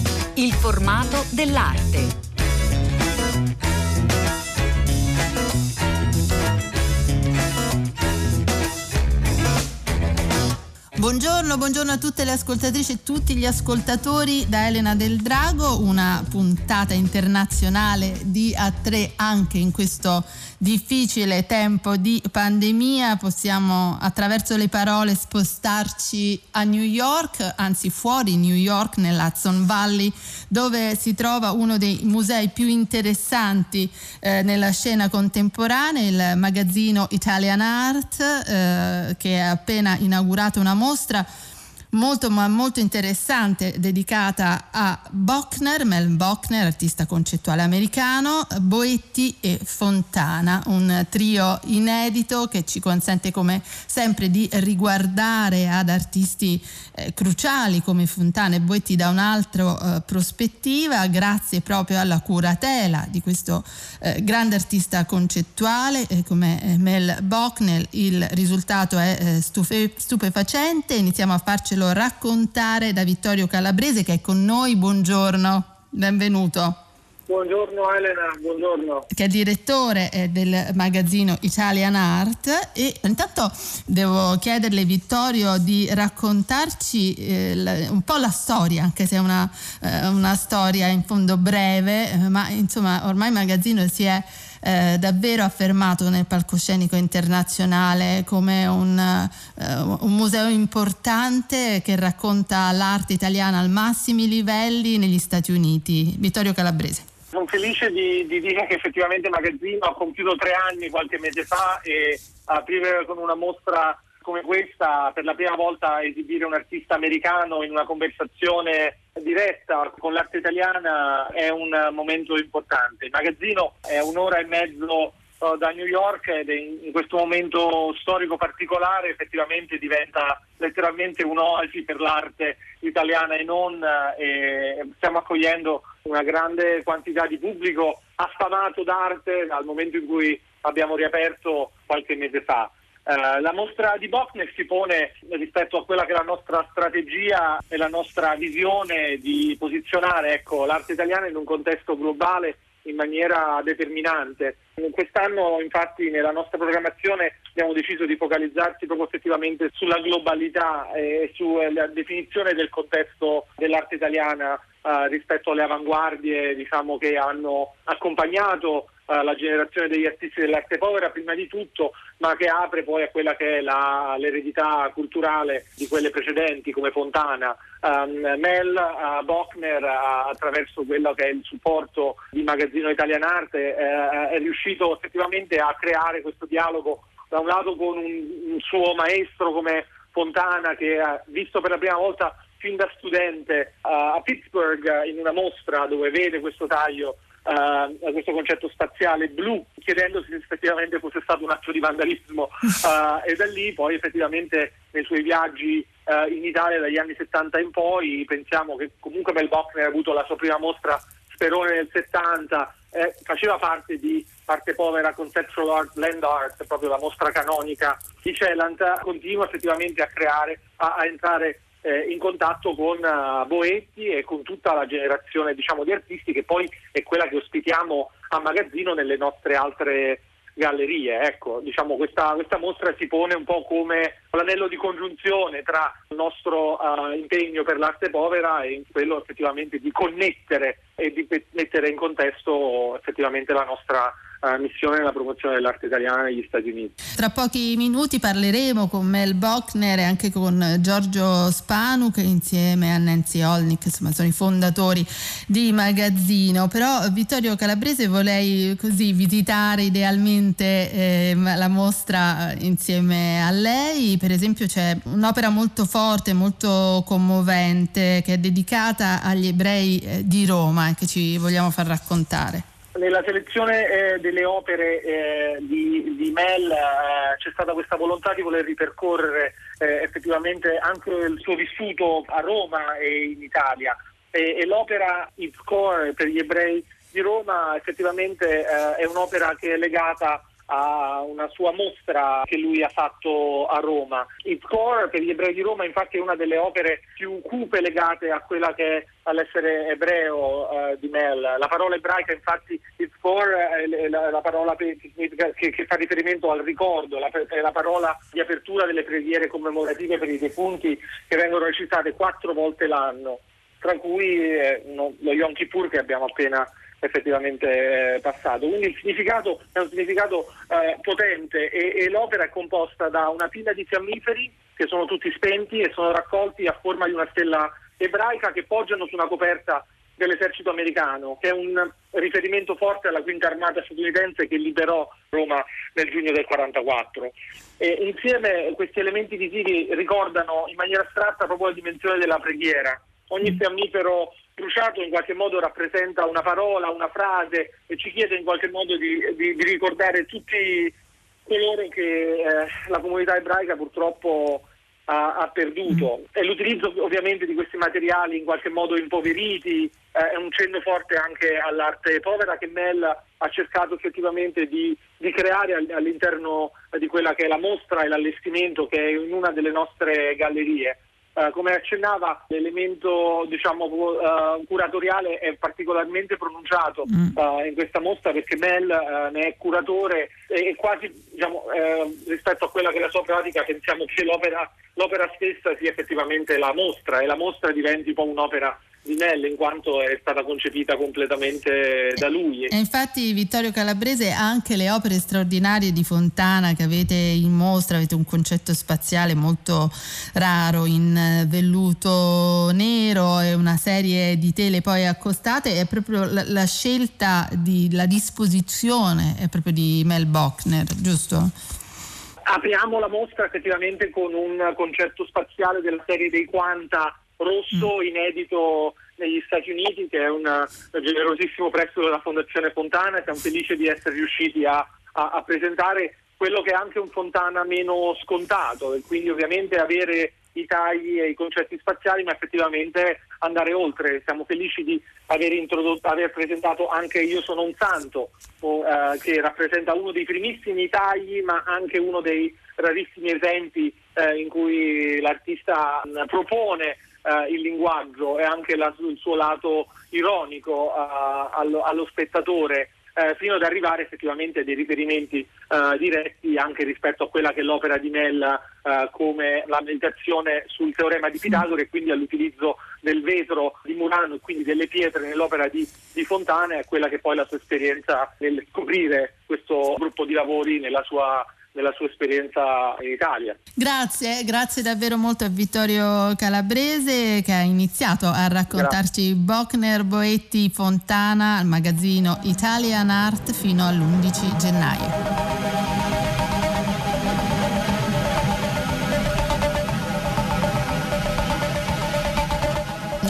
3, il formato dell'arte. Buongiorno, buongiorno a tutte le ascoltatrici e tutti gli ascoltatori da Elena del Drago, una puntata internazionale di A3 anche in questo difficile tempo di pandemia. Possiamo attraverso le parole spostarci a New York, anzi fuori New York, nell'Hudson Valley, dove si trova uno dei musei più interessanti eh, nella scena contemporanea, il magazzino Italian Art, eh, che ha appena inaugurato una mostra mostra molto ma molto interessante dedicata a Bochner, Mel Bochner, artista concettuale americano, Boetti e Fontana, un trio inedito che ci consente come sempre di riguardare ad artisti eh, cruciali come Fontana e Boetti da un'altra eh, prospettiva, grazie proprio alla curatela di questo eh, grande artista concettuale eh, come eh, Mel Bochner. Il risultato è eh, stufe- stupefacente, iniziamo a farcelo farcelo raccontare da Vittorio Calabrese che è con noi. Buongiorno, benvenuto. Buongiorno Elena, buongiorno. Che è direttore eh, del magazzino Italian Art e intanto devo chiederle Vittorio di raccontarci eh, un po' la storia, anche se è una, eh, una storia in fondo breve, eh, ma insomma ormai il magazzino si è eh, davvero affermato nel palcoscenico internazionale come un, eh, un, museo importante che racconta l'arte italiana al massimi livelli negli Stati Uniti. Vittorio Calabrese. Sono felice di, di, dire che effettivamente il magazzino ha compiuto tre anni qualche mese fa e aprire con una mostra come questa, per la prima volta esibire un artista americano in una conversazione diretta con l'arte italiana è un momento importante. Il magazzino è un'ora e mezzo uh, da New York ed in questo momento storico particolare effettivamente diventa letteralmente un'oasi per l'arte italiana e non e stiamo accogliendo una grande quantità di pubblico affamato d'arte dal momento in cui abbiamo riaperto qualche mese fa. Uh, la mostra di Bochner si pone rispetto a quella che è la nostra strategia e la nostra visione di posizionare ecco, l'arte italiana in un contesto globale in maniera determinante. Quest'anno infatti nella nostra programmazione abbiamo deciso di focalizzarci proprio effettivamente sulla globalità e sulla definizione del contesto dell'arte italiana uh, rispetto alle avanguardie diciamo, che hanno accompagnato uh, la generazione degli artisti dell'arte povera prima di tutto, ma che apre poi a quella che è la, l'eredità culturale di quelle precedenti come Fontana. Um, Mel uh, Bochner, uh, attraverso quello che è il supporto di Magazzino Italian Arte, è riuscito effettivamente a creare questo dialogo da un lato con un, un suo maestro come Fontana che ha visto per la prima volta fin da studente uh, a Pittsburgh in una mostra dove vede questo taglio uh, questo concetto spaziale blu, chiedendosi se effettivamente fosse stato un atto di vandalismo uh, e da lì poi effettivamente nei suoi viaggi uh, in Italia dagli anni 70 in poi pensiamo che comunque Mel Bochner ha avuto la sua prima mostra Sperone nel 70 eh, faceva parte di Parte Povera Conceptual Art, Land Art, proprio la mostra canonica di Celant, continua effettivamente a creare, a, a entrare eh, in contatto con uh, Boetti e con tutta la generazione diciamo, di artisti che poi è quella che ospitiamo a magazzino nelle nostre altre gallerie. Ecco, diciamo, questa, questa, mostra si pone un po' come l'anello di congiunzione tra il nostro uh, impegno per l'arte povera e quello effettivamente di connettere e di mettere in contesto effettivamente la nostra uh, missione nella promozione dell'arte italiana negli Stati Uniti. Tra pochi minuti parleremo con Mel Bochner e anche con Giorgio Spanu che insieme a Nancy Olnick insomma, sono i fondatori di Magazzino, però Vittorio Calabrese vorrei così visitare idealmente eh, la mostra insieme a lei, per esempio c'è un'opera molto forte, molto commovente che è dedicata agli ebrei eh, di Roma e che ci vogliamo far raccontare. Nella selezione eh, delle opere eh, di, di, Mel eh, c'è stata questa volontà di voler ripercorrere eh, effettivamente anche il suo vissuto a Roma e in Italia. E, e l'opera It's Core per gli ebrei di Roma effettivamente eh, è un'opera che è legata a una sua mostra che lui ha fatto a Roma. It's Core per gli ebrei di Roma infatti è una delle opere più cupe legate a quella che è all'essere ebreo uh, di Mel. La parola ebraica infatti It's Core è la, la parola che, che, fa riferimento al ricordo, la, è la parola di apertura delle preghiere commemorative per i defunti che vengono recitate quattro volte l'anno, tra cui eh, no, lo Yom Kippur che abbiamo appena effettivamente eh, passato. Quindi il significato è un significato eh, potente e, e, l'opera è composta da una pila di fiammiferi che sono tutti spenti e sono raccolti a forma di una stella ebraica che poggiano su una coperta dell'esercito americano, che è un riferimento forte alla quinta armata statunitense che liberò Roma nel giugno del 1944. E insieme questi elementi visivi ricordano in maniera astratta proprio la dimensione della preghiera. Ogni fiammifero bruciato in qualche modo rappresenta una parola, una frase e ci chiede in qualche modo di, di, di ricordare tutti coloro che eh, la comunità ebraica purtroppo ha, ha, perduto. Mm. E l'utilizzo ovviamente di questi materiali in qualche modo impoveriti eh, è un cenno forte anche all'arte povera che Mel ha cercato effettivamente di, di creare all'interno di quella che è la mostra e l'allestimento che è in una delle nostre gallerie. Uh, come accennava, l'elemento diciamo, uh, curatoriale è particolarmente pronunciato uh, in questa mostra perché Mel ne è curatore e, e quasi diciamo, rispetto a quella che è la sua pratica pensiamo che l'opera, l'opera stessa sia effettivamente la mostra e la mostra diventi un po' un'opera di Nell in quanto è stata concepita completamente da lui. E infatti Vittorio Calabrese anche le opere straordinarie di Fontana che avete in mostra, avete un concetto spaziale molto raro in velluto nero e una serie di tele poi accostate, è proprio la, la scelta di la disposizione è proprio di Mel Bochner, giusto? Apriamo la mostra effettivamente con un concetto spaziale della serie dei Quanta rosso mm. inedito negli Stati Uniti, che è un generosissimo prestito della Fondazione Fontana. Siamo felici di essere riusciti a, a, a presentare quello che è anche un Fontana meno scontato e quindi ovviamente avere i tagli e i concetti spaziali, ma effettivamente andare oltre. Siamo felici di aver, aver presentato anche Io sono un santo, eh, che rappresenta uno dei primissimi tagli, ma anche uno dei rarissimi esempi eh, in cui l'artista propone eh, il linguaggio e anche la, il suo lato ironico eh, allo, allo, spettatore. Eh, fino ad arrivare effettivamente a dei riferimenti eh, diretti anche rispetto a quella che è l'opera di Nell eh, come la meditazione sul teorema di Pitagora e quindi all'utilizzo del vetro di Murano e quindi delle pietre nell'opera di, di Fontana è quella che poi la sua esperienza nel scoprire questo gruppo di lavori nella sua nella sua esperienza in Italia. Grazie, grazie davvero molto a Vittorio Calabrese che ha iniziato a raccontarci grazie. Bochner, Boetti, Fontana al magazzino Italian Art fino all'11 gennaio.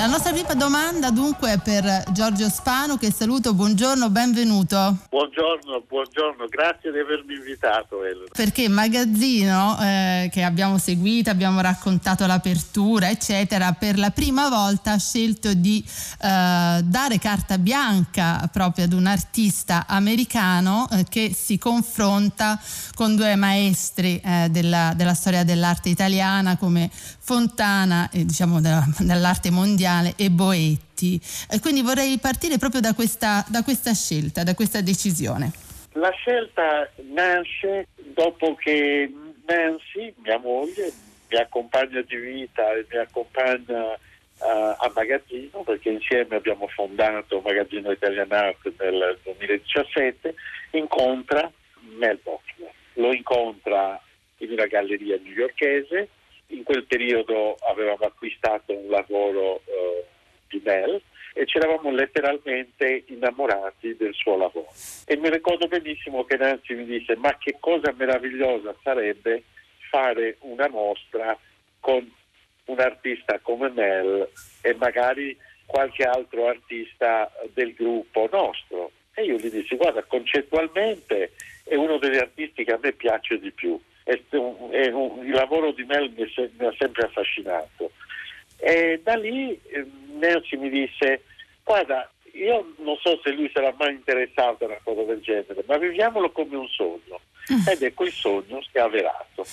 La nostra prima domanda dunque è per Giorgio Spano che saluto, buongiorno, benvenuto. Buongiorno, buongiorno, grazie di avermi invitato Elena. Perché Magazzino eh, che abbiamo seguito, abbiamo raccontato l'apertura eccetera, per la prima volta ha scelto di eh, dare carta bianca proprio ad un artista americano eh, che si confronta con due maestri eh, della, della storia dell'arte italiana come Fontana, eh, diciamo della, dell'arte mondiale, e Boetti. E quindi vorrei partire proprio da questa, da questa scelta, da questa decisione. La scelta nasce dopo che Nancy, mia moglie, mi accompagna di vita e mi accompagna uh, a Magazzino, perché insieme abbiamo fondato Magazzino Italian Art nel 2017, incontra Mel Bochner. Lo incontra in una galleria newyorchese in quel periodo avevamo acquistato un lavoro eh, di Mel e ci eravamo letteralmente innamorati del suo lavoro. E mi ricordo benissimo che Nancy mi disse ma che cosa meravigliosa sarebbe fare una mostra con un artista come Mel e magari qualche altro artista del gruppo nostro. E io gli dissi guarda concettualmente è uno degli artisti che a me piace di più è un, è un, il lavoro di Mel mi, se, mi, ha sempre affascinato. E da lì eh, mi disse, guarda, io non so se lui sarà mai interessato a una cosa del genere, ma viviamolo come un sogno. mm. ed è quel sogno si è avverato.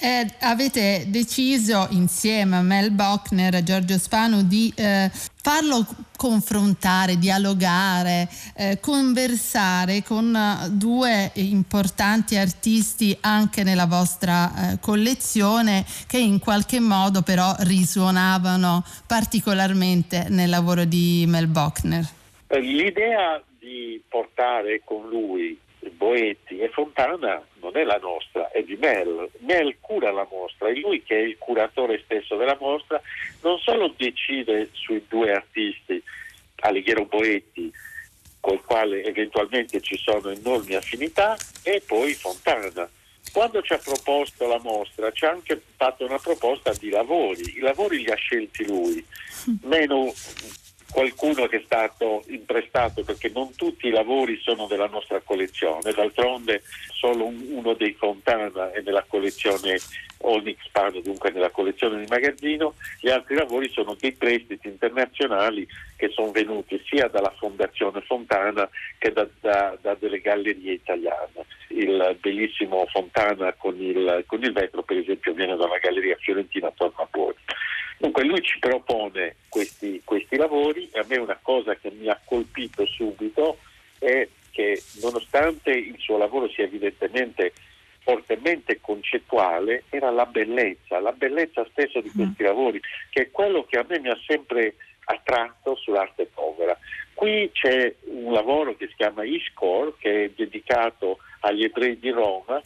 Eh, avete deciso insieme a Mel Bochner e Giorgio Spano di eh, farlo confrontare, dialogare, eh, conversare con eh, due importanti artisti anche nella vostra eh, collezione che in qualche modo però risuonavano particolarmente nel lavoro di Mel Bochner. Eh, l'idea di portare con lui Boetti e Fontana non è la nostra, è di Mel. Mel cura la mostra e lui che è il curatore stesso della mostra non solo decide sui due artisti, Alighiero Boetti, col quale eventualmente ci sono enormi affinità, e poi Fontana. Quando ci ha proposto la mostra ci ha anche fatto una proposta di lavori, i lavori li ha scelti lui, meno qualcuno che è stato imprestato perché non tutti i lavori sono della nostra collezione, d'altronde solo uno dei Fontana è nella collezione Onyx Pano, dunque nella collezione di magazzino, gli altri lavori sono dei prestiti internazionali che sono venuti sia dalla Fondazione Fontana che da, da, da delle gallerie italiane. Il bellissimo Fontana con il, con il vetro per esempio viene dalla galleria fiorentina attorno a Borgo. Dunque lui ci propone questi, questi lavori e a me una cosa che mi ha colpito subito è che nonostante il suo lavoro sia evidentemente fortemente concettuale, era la bellezza, la bellezza stessa di questi mm. lavori, che è quello che a me mi ha sempre attratto sull'arte povera. Qui c'è un lavoro che si chiama Ishkor, che è dedicato agli ebrei di Roma,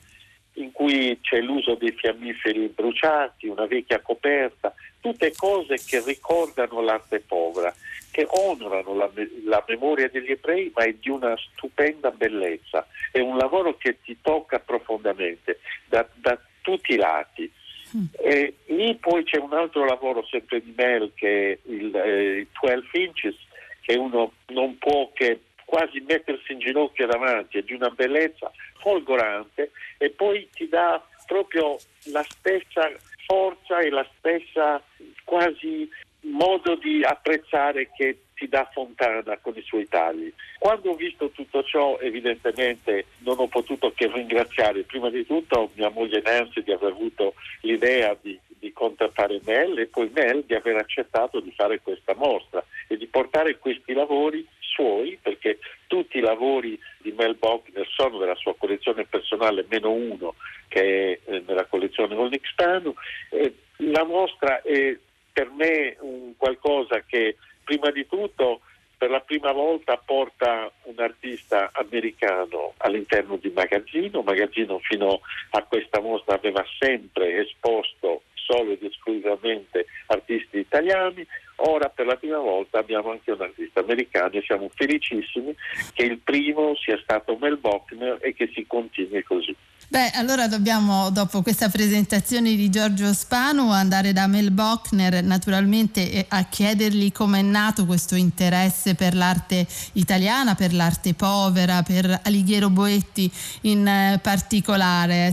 in cui c'è l'uso dei fiammiferi bruciati, una vecchia coperta, tutte cose che ricordano l'arte povera, che onorano la, la, memoria degli ebrei, ma è di una stupenda bellezza. È un lavoro che ti tocca profondamente da, da tutti i lati. Mm. E lì poi c'è un altro lavoro sempre di Mel che è il eh, 12 Inches, che uno non può che quasi mettersi in ginocchio davanti, è di una bellezza folgorante e poi ti dà proprio la stessa forza e la stessa quasi modo di apprezzare che ti dà Fontana con i suoi tagli. Quando ho visto tutto ciò, evidentemente non ho potuto che ringraziare prima di tutto mia moglie Nancy di aver avuto l'idea di, di contattare Mel e poi Mel di aver accettato di fare questa mostra e di portare questi lavori suoi, perché tutti i lavori di Mel Bochner sono della sua collezione personale, meno uno che è eh, nella collezione Onyx Pano. Eh, la mostra è per me un qualcosa che prima di tutto per la prima volta porta un artista americano all'interno di Magazzino. Magazzino fino a questa mostra aveva sempre esposto solo ed esclusivamente artisti italiani, ora per la prima volta abbiamo anche un artista americano e siamo felicissimi che il primo sia stato Mel Bochner e che si continui così. Beh, allora dobbiamo, dopo questa presentazione di Giorgio Spanu, andare da Mel Bochner naturalmente a chiedergli come è nato questo interesse per l'arte italiana, per l'arte povera, per Alighiero Boetti in eh, particolare.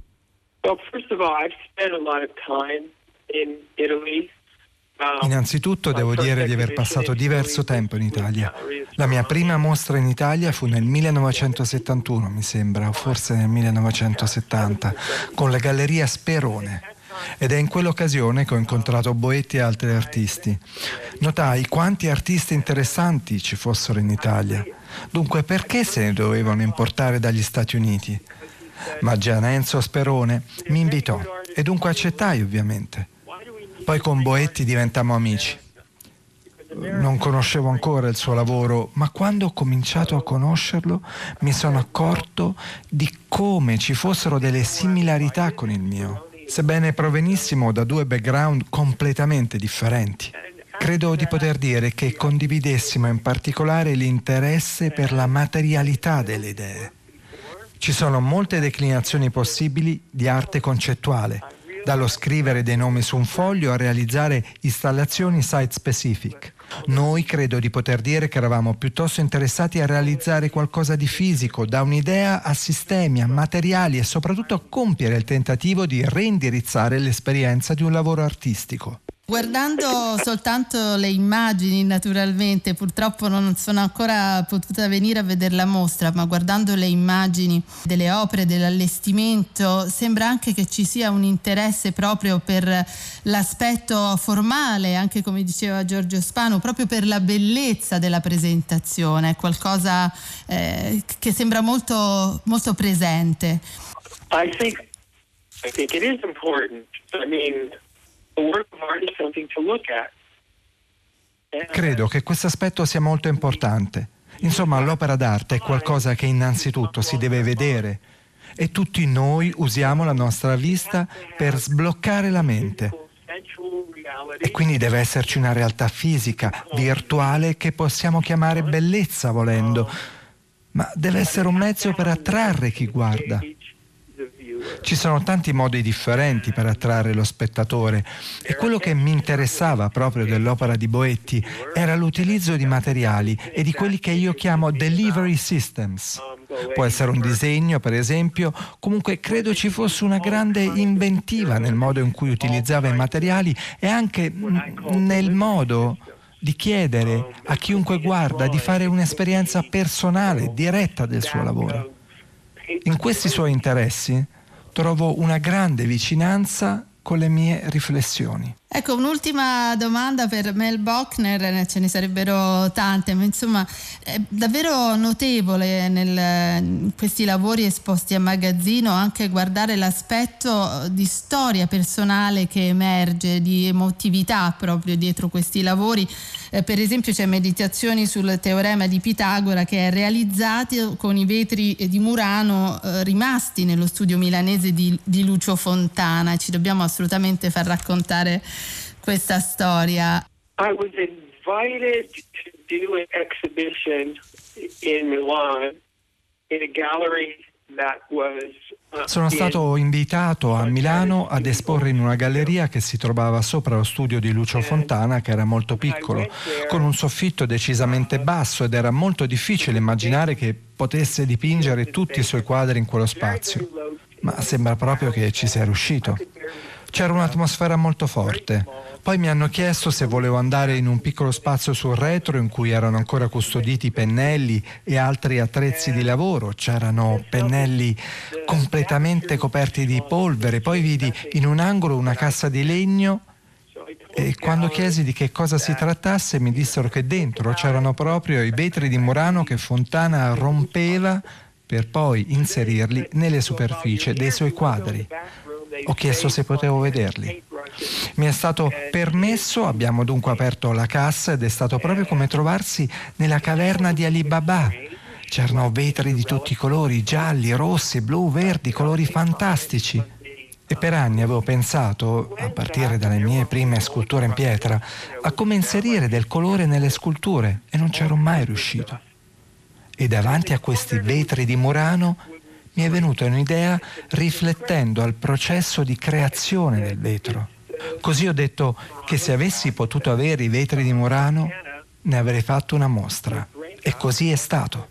Well, first of all, I've spent a lot of time in Italy Innanzitutto devo dire di aver passato diverso tempo in Italia. La mia prima mostra in Italia fu nel 1971, mi sembra, o forse nel 1970, con la Galleria Sperone. Ed è in quell'occasione che ho incontrato Boetti e altri artisti. Notai quanti artisti interessanti ci fossero in Italia. Dunque perché se ne dovevano importare dagli Stati Uniti? Ma Gianenzo Sperone mi invitò e dunque accettai ovviamente. Poi con Boetti diventammo amici. Non conoscevo ancora il suo lavoro, ma quando ho cominciato a conoscerlo mi sono accorto di come ci fossero delle similarità con il mio, sebbene provenissimo da due background completamente differenti. Credo di poter dire che condividessimo in particolare l'interesse per la materialità delle idee. Ci sono molte declinazioni possibili di arte concettuale dallo scrivere dei nomi su un foglio a realizzare installazioni site specific. Noi credo di poter dire che eravamo piuttosto interessati a realizzare qualcosa di fisico, da un'idea a sistemi, a materiali e soprattutto a compiere il tentativo di reindirizzare l'esperienza di un lavoro artistico. Guardando soltanto le immagini, naturalmente, purtroppo non sono ancora potuta venire a vedere la mostra, ma guardando le immagini delle opere, dell'allestimento, sembra anche che ci sia un interesse proprio per l'aspetto formale, anche come diceva Giorgio Spano, proprio per la bellezza della presentazione, qualcosa eh, che sembra molto, molto presente. I think, I think it is important. I mean, Credo che questo aspetto sia molto importante. Insomma, l'opera d'arte è qualcosa che innanzitutto si deve vedere e tutti noi usiamo la nostra vista per sbloccare la mente. E quindi deve esserci una realtà fisica, virtuale, che possiamo chiamare bellezza volendo, ma deve essere un mezzo per attrarre chi guarda. Ci sono tanti modi differenti per attrarre lo spettatore e quello che mi interessava proprio dell'opera di Boetti era l'utilizzo di materiali e di quelli che io chiamo delivery systems. Può essere un disegno, per esempio, comunque credo ci fosse una grande inventiva nel modo in cui utilizzava i materiali e anche nel modo di chiedere a chiunque guarda di fare un'esperienza personale, diretta del suo lavoro. In questi suoi interessi trovo una grande vicinanza con le mie riflessioni. Ecco, un'ultima domanda per Mel Bochner, ce ne sarebbero tante, ma insomma è davvero notevole nel, in questi lavori esposti a magazzino anche guardare l'aspetto di storia personale che emerge, di emotività proprio dietro questi lavori. Eh, per esempio c'è Meditazioni sul teorema di Pitagora che è realizzato con i vetri di Murano eh, rimasti nello studio milanese di, di Lucio Fontana. Ci dobbiamo assolutamente far raccontare questa storia? I was invited to do an exhibition in Milan in a gallery that was uh, sono stato invitato a Milano ad esporre in una galleria che si trovava sopra lo studio di Lucio Fontana, che era molto piccolo, con un soffitto decisamente basso ed era molto difficile immaginare che potesse dipingere tutti i suoi quadri in quello spazio. Ma sembra proprio che ci sia riuscito. C'era un'atmosfera molto forte. Poi mi hanno chiesto se volevo andare in un piccolo spazio sul retro in cui erano ancora custoditi pennelli e altri attrezzi di lavoro. C'erano pennelli completamente coperti di polvere. Poi vidi in un angolo una cassa di legno e quando chiesi di che cosa si trattasse mi dissero che dentro c'erano proprio i vetri di Murano che Fontana rompeva per poi inserirli nelle superfici dei suoi quadri. Ho chiesto se potevo vederli. Mi è stato permesso, abbiamo dunque aperto la cassa ed è stato proprio come trovarsi nella caverna di Alibaba. C'erano vetri di tutti i colori, gialli, rossi, blu, verdi, colori fantastici. E per anni avevo pensato, a partire dalle mie prime sculture in pietra, a come inserire del colore nelle sculture e non c'ero mai riuscito. E davanti a questi vetri di Murano mi è venuta un'idea riflettendo al processo di creazione del vetro. Così ho detto che se avessi potuto avere i vetri di Murano ne avrei fatto una mostra. E così è stato.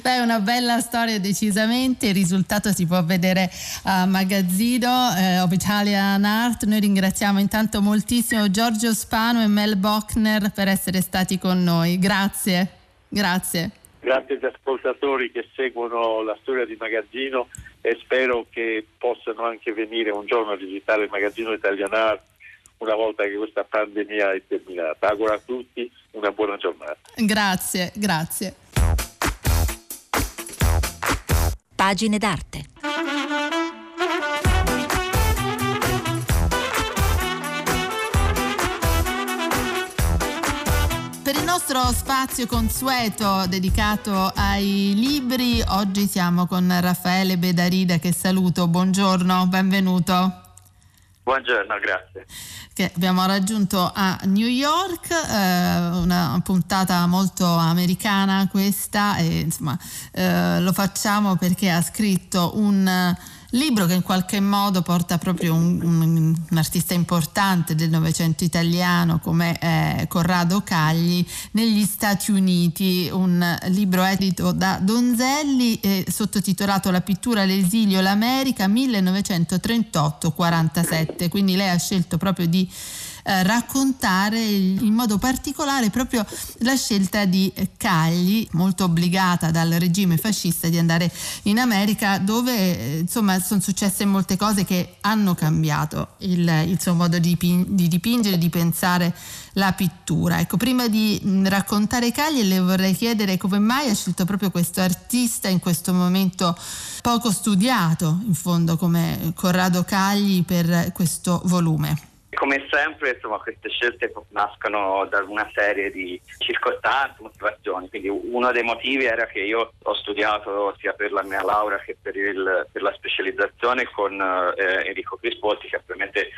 Beh, una bella storia decisamente, il risultato si può vedere a Magazzino eh, of Italian Art. Noi ringraziamo intanto moltissimo Giorgio Spano e Mel Bochner per essere stati con noi. Grazie, grazie grazie agli ascoltatori che seguono la storia di Magazzino e spero che possano anche venire un giorno a visitare il Magazzino Italianar una volta che questa pandemia è terminata. Auguro a tutti una buona giornata. Grazie, grazie. Pagine d'arte. Nostro spazio consueto dedicato ai libri, oggi siamo con Raffaele Bedarida che saluto, buongiorno, benvenuto. Buongiorno, grazie. Che abbiamo raggiunto a New York, eh, una puntata molto americana questa e insomma eh, lo facciamo perché ha scritto un libro che in qualche modo porta proprio un, un, un artista importante del Novecento italiano come eh, Corrado Cagli negli Stati Uniti, un libro edito da Donzelli eh, sottotitolato La pittura, l'esilio, l'America 1938-47, quindi lei ha scelto proprio di eh, raccontare in modo particolare proprio la scelta di Cagli, molto obbligata dal regime fascista di andare in America dove eh, insomma sono successe molte cose che hanno cambiato il, il suo modo di, di dipingere, di pensare la pittura. Ecco, prima di raccontare Cagli le vorrei chiedere come mai ha scelto proprio questo artista in questo momento poco studiato, in fondo, come Corrado Cagli per questo volume. Come sempre, insomma, queste scelte nascono da una serie di circostanze, motivazioni. Quindi uno dei motivi era che io ho studiato sia per la mia laurea che per, il, per la specializzazione con eh, Enrico Crispotti, che ovviamente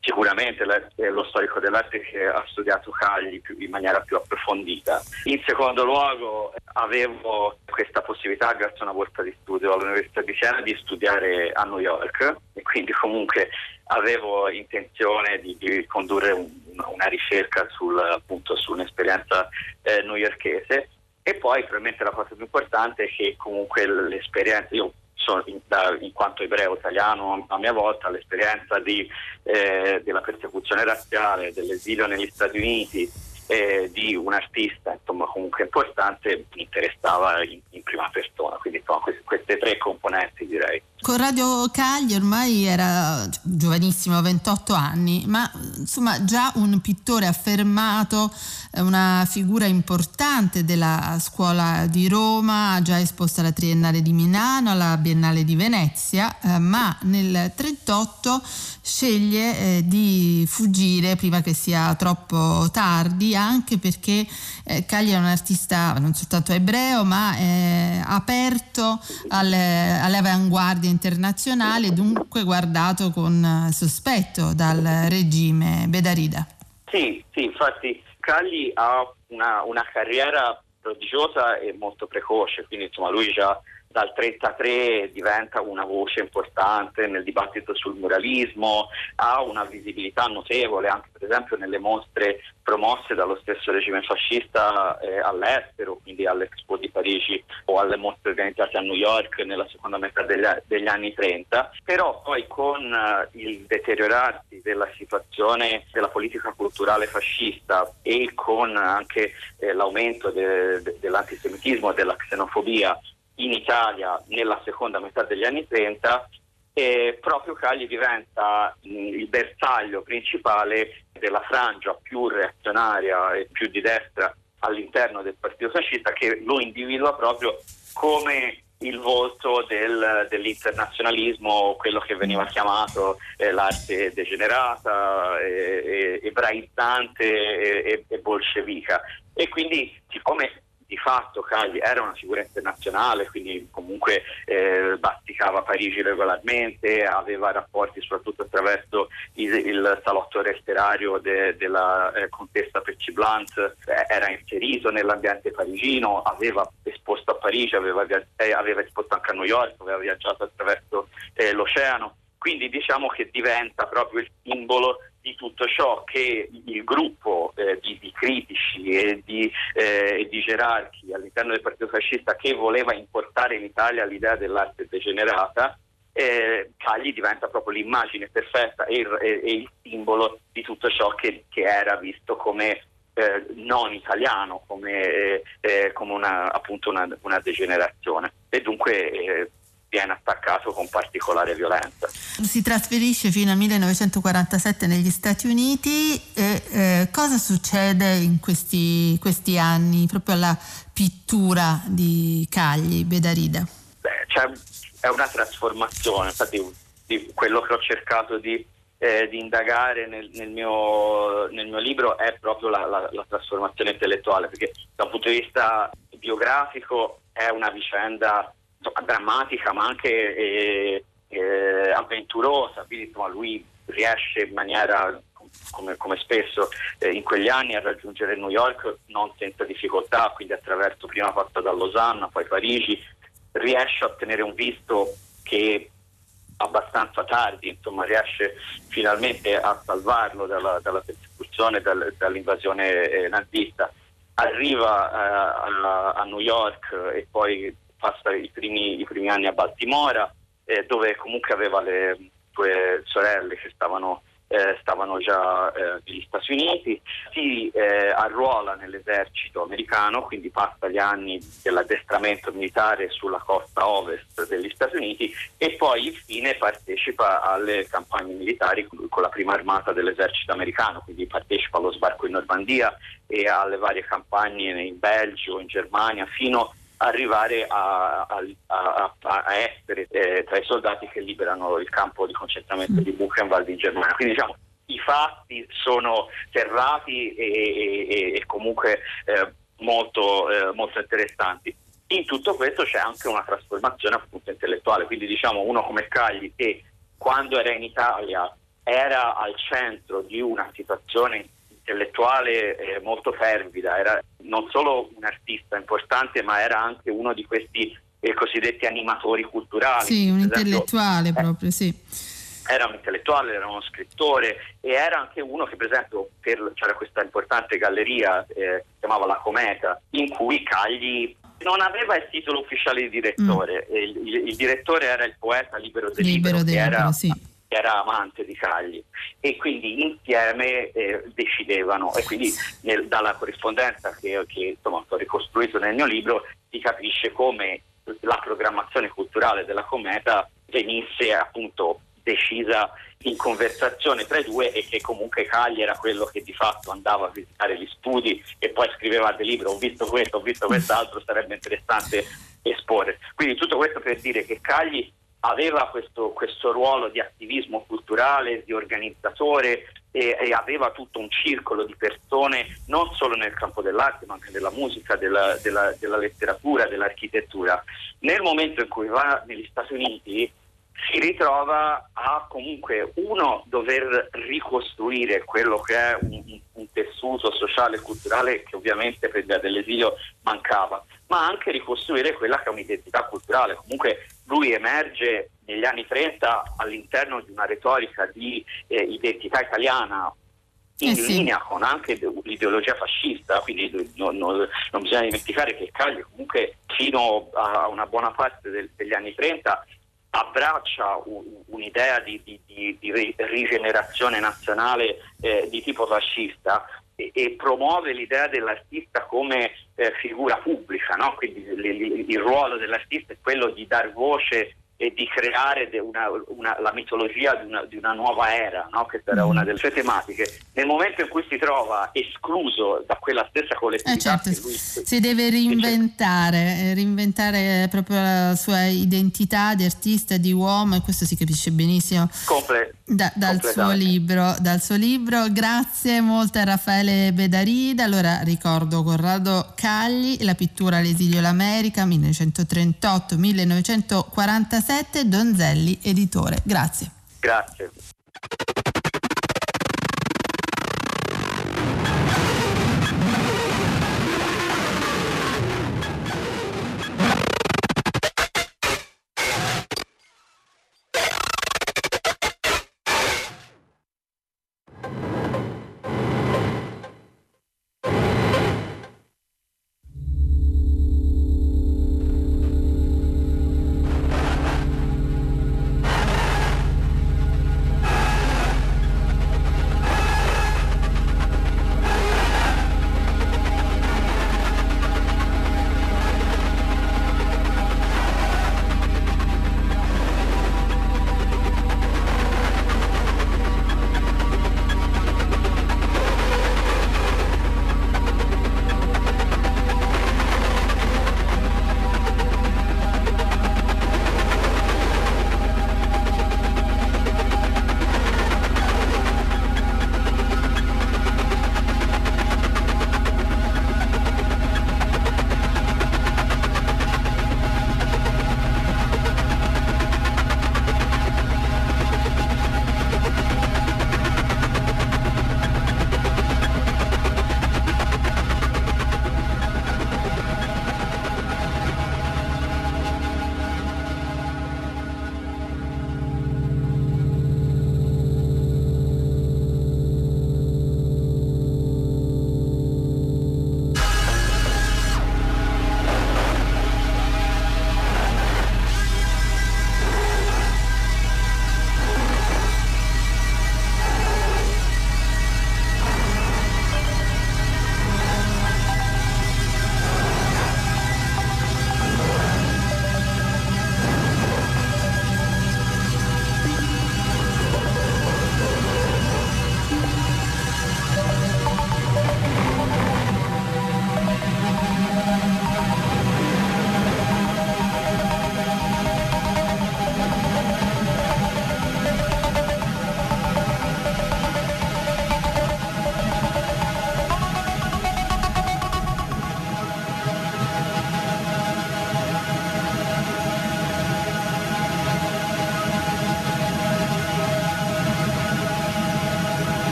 sicuramente lo storico dell'arte che ha studiato Cagli in maniera più approfondita. In secondo luogo avevo questa possibilità grazie a una borsa di studio all'Università di Siena di studiare a New York e quindi comunque avevo intenzione di, di condurre un, una ricerca sul, appunto, su un'esperienza eh, newyorkese e poi probabilmente la cosa più importante è che comunque l'esperienza, io sono in, da, in, quanto ebreo italiano a mia volta l'esperienza di, eh, della persecuzione razziale, dell'esilio negli Stati Uniti, eh, di un artista insomma, comunque importante mi interessava in, in prima persona, quindi insomma, queste, queste tre componenti direi. Corrado Cagli ormai era giovanissimo, 28 anni, ma insomma già un pittore affermato, una figura importante della scuola di Roma, già esposta alla Triennale di Milano, alla Biennale di Venezia, eh, ma nel 1938 sceglie eh, di fuggire prima che sia troppo tardi, anche perché eh, Cagli è un artista non soltanto ebreo, ma eh, aperto alle, alle avanguardie internazionale, dunque guardato con eh, sospetto dal regime Bedarida. Sì, sì, infatti Cagli ha una, una carriera prodigiosa e molto precoce, quindi insomma lui già dal 33 diventa una voce importante nel dibattito sul muralismo, ha una visibilità notevole anche per esempio nelle mostre promosse dallo stesso regime fascista eh, all'estero, quindi all'Expo di Parigi o alle mostre organizzate a New York nella seconda metà degli, degli anni 30, però poi con eh, il deteriorarsi della situazione della politica culturale fascista e con anche eh, l'aumento de, de, dell'antisemitismo e della xenofobia in Italia nella seconda metà degli anni 30 e proprio Cagli diventa il bersaglio principale della frangia più reazionaria e più di destra all'interno del partito fascista che lo individua proprio come il volto del, dell'internazionalismo, quello che veniva chiamato eh, l'arte degenerata, eh, ebraizzante e, e bolscevica. E quindi, siccome di fatto Cagli era una figura internazionale, quindi comunque eh, basticava Parigi regolarmente, aveva rapporti soprattutto attraverso il, il salotto letterario de, della eh, contessa Pecci Blunt, eh, era inserito nell'ambiente parigino, aveva esposto a Parigi, aveva, eh, aveva esposto anche a New York, aveva viaggiato attraverso eh, l'oceano, quindi diciamo che diventa proprio il simbolo di tutto ciò che il gruppo eh, di, di, critici e di, eh, di, gerarchi all'interno del partito fascista che voleva importare in Italia l'idea dell'arte degenerata, eh, Cagli diventa proprio l'immagine perfetta e il, e, e il simbolo di tutto ciò che, che era visto come eh, non italiano, come, eh, eh, come una, appunto una, una, degenerazione. E dunque viene attaccato con particolare violenza. Si trasferisce fino al 1947 negli Stati Uniti e eh, cosa succede in questi, questi, anni proprio alla pittura di Cagli, Bedarida? Beh, cioè, è una trasformazione, infatti di quello che ho cercato di, eh, di indagare nel, nel, mio, nel, mio, libro è proprio la, la, la trasformazione intellettuale, perché da un punto di vista biografico è una vicenda insomma, drammatica ma anche eh, eh, avventurosa, insomma, lui riesce in maniera come, come spesso eh, in quegli anni a raggiungere New York non senza difficoltà, quindi attraverso prima passa da Losanna, poi Parigi, riesce a ottenere un visto che abbastanza tardi, insomma riesce finalmente a salvarlo dalla, dalla persecuzione, dal, dall'invasione eh, nazista. Arriva eh, a, a New York e poi passa i primi, i primi anni a Baltimora, eh, dove comunque aveva le due sorelle che stavano eh, stavano già eh, negli Stati Uniti, si eh, arruola nell'esercito americano, quindi passa gli anni dell'addestramento militare sulla costa ovest degli Stati Uniti e poi infine partecipa alle campagne militari con la prima armata dell'esercito americano, quindi partecipa allo sbarco in Normandia e alle varie campagne in Belgio, in Germania, fino arrivare a, a, a, a essere eh, tra i soldati che liberano il campo di concentramento di Buchenwald in Germania. Quindi diciamo i fatti sono serrati e, e, e comunque eh, molto, eh, molto interessanti. In tutto questo c'è anche una trasformazione appunto intellettuale, quindi diciamo uno come Cagli che quando era in Italia era al centro di una situazione intellettuale eh, molto fervida, era non solo un artista importante, ma era anche uno di questi eh, cosiddetti animatori culturali. Sì, un intellettuale esempio, proprio, sì. Era un intellettuale, era uno scrittore e era anche uno che, per esempio, per, c'era questa importante galleria, eh, si chiamava La Cometa, in cui Cagli non aveva il titolo ufficiale di direttore, mm. il, il, il, direttore era il poeta Libero del Libero, Libero, che era sì era amante di Cagli e quindi insieme eh, decidevano. E quindi nel, dalla corrispondenza che, che insomma, ho ricostruito nel mio libro si capisce come la programmazione culturale della Cometa venisse appunto decisa in conversazione tra i due e che comunque Cagli era quello che di fatto andava a visitare gli studi e poi scriveva dei libri ho visto questo, ho visto quest'altro, sarebbe interessante esporre. Quindi tutto questo per dire che Cagli aveva questo, questo, ruolo di attivismo culturale, di organizzatore e, e, aveva tutto un circolo di persone non solo nel campo dell'arte ma anche della musica, della, della, della letteratura, dell'architettura. Nel momento in cui va negli Stati Uniti si ritrova a comunque uno dover ricostruire quello che è un, un tessuto sociale e culturale che ovviamente per via dell'esilio mancava, ma anche ricostruire quella che è un'identità culturale. Comunque lui emerge negli anni 30 all'interno di una retorica di eh, identità italiana in eh sì. linea con anche l'ideologia fascista, quindi non, non, non, bisogna dimenticare che Cagli comunque fino a una buona parte del, degli anni 30 abbraccia un, un'idea di, di, di, di, rigenerazione nazionale eh, di tipo fascista e, e, promuove l'idea dell'artista come eh, figura pubblica, no? quindi l, l, il ruolo dell'artista è quello di dar voce e di creare una, una, la mitologia di una, di una nuova era, no? questa era una mm. delle sue tematiche. Nel momento in cui si trova escluso da quella stessa collettività, eh certo, lui, si deve reinventare, eh, reinventare proprio la sua identità di artista, di uomo, e questo si capisce benissimo Comple- da, dal, suo libro, dal suo libro. Grazie molto a Raffaele Bedarida. Allora ricordo Corrado Cagli, La pittura all'esilio l'America, 1938-1947. 7 Donzelli Editore. Grazie. Grazie.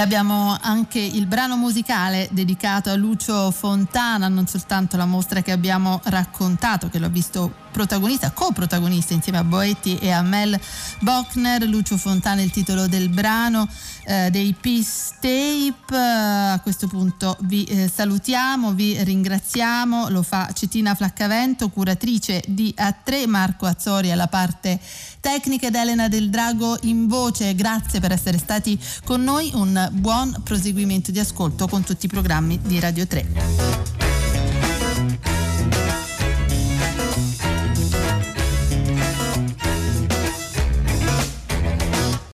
Abbiamo anche il brano musicale dedicato a Lucio Fontana, non soltanto la mostra che abbiamo raccontato, che l'ho visto protagonista, coprotagonista insieme a Boetti e a Mel Bochner, Lucio Fontana il titolo del brano eh, dei Peace Tape. a questo punto vi eh, salutiamo, vi ringraziamo, lo fa Cettina Flaccavento, curatrice di A3, Marco Azzori alla parte tecnica ed Elena del Drago in voce. Grazie per essere stati con noi, un buon proseguimento di ascolto con tutti i programmi di Radio 3.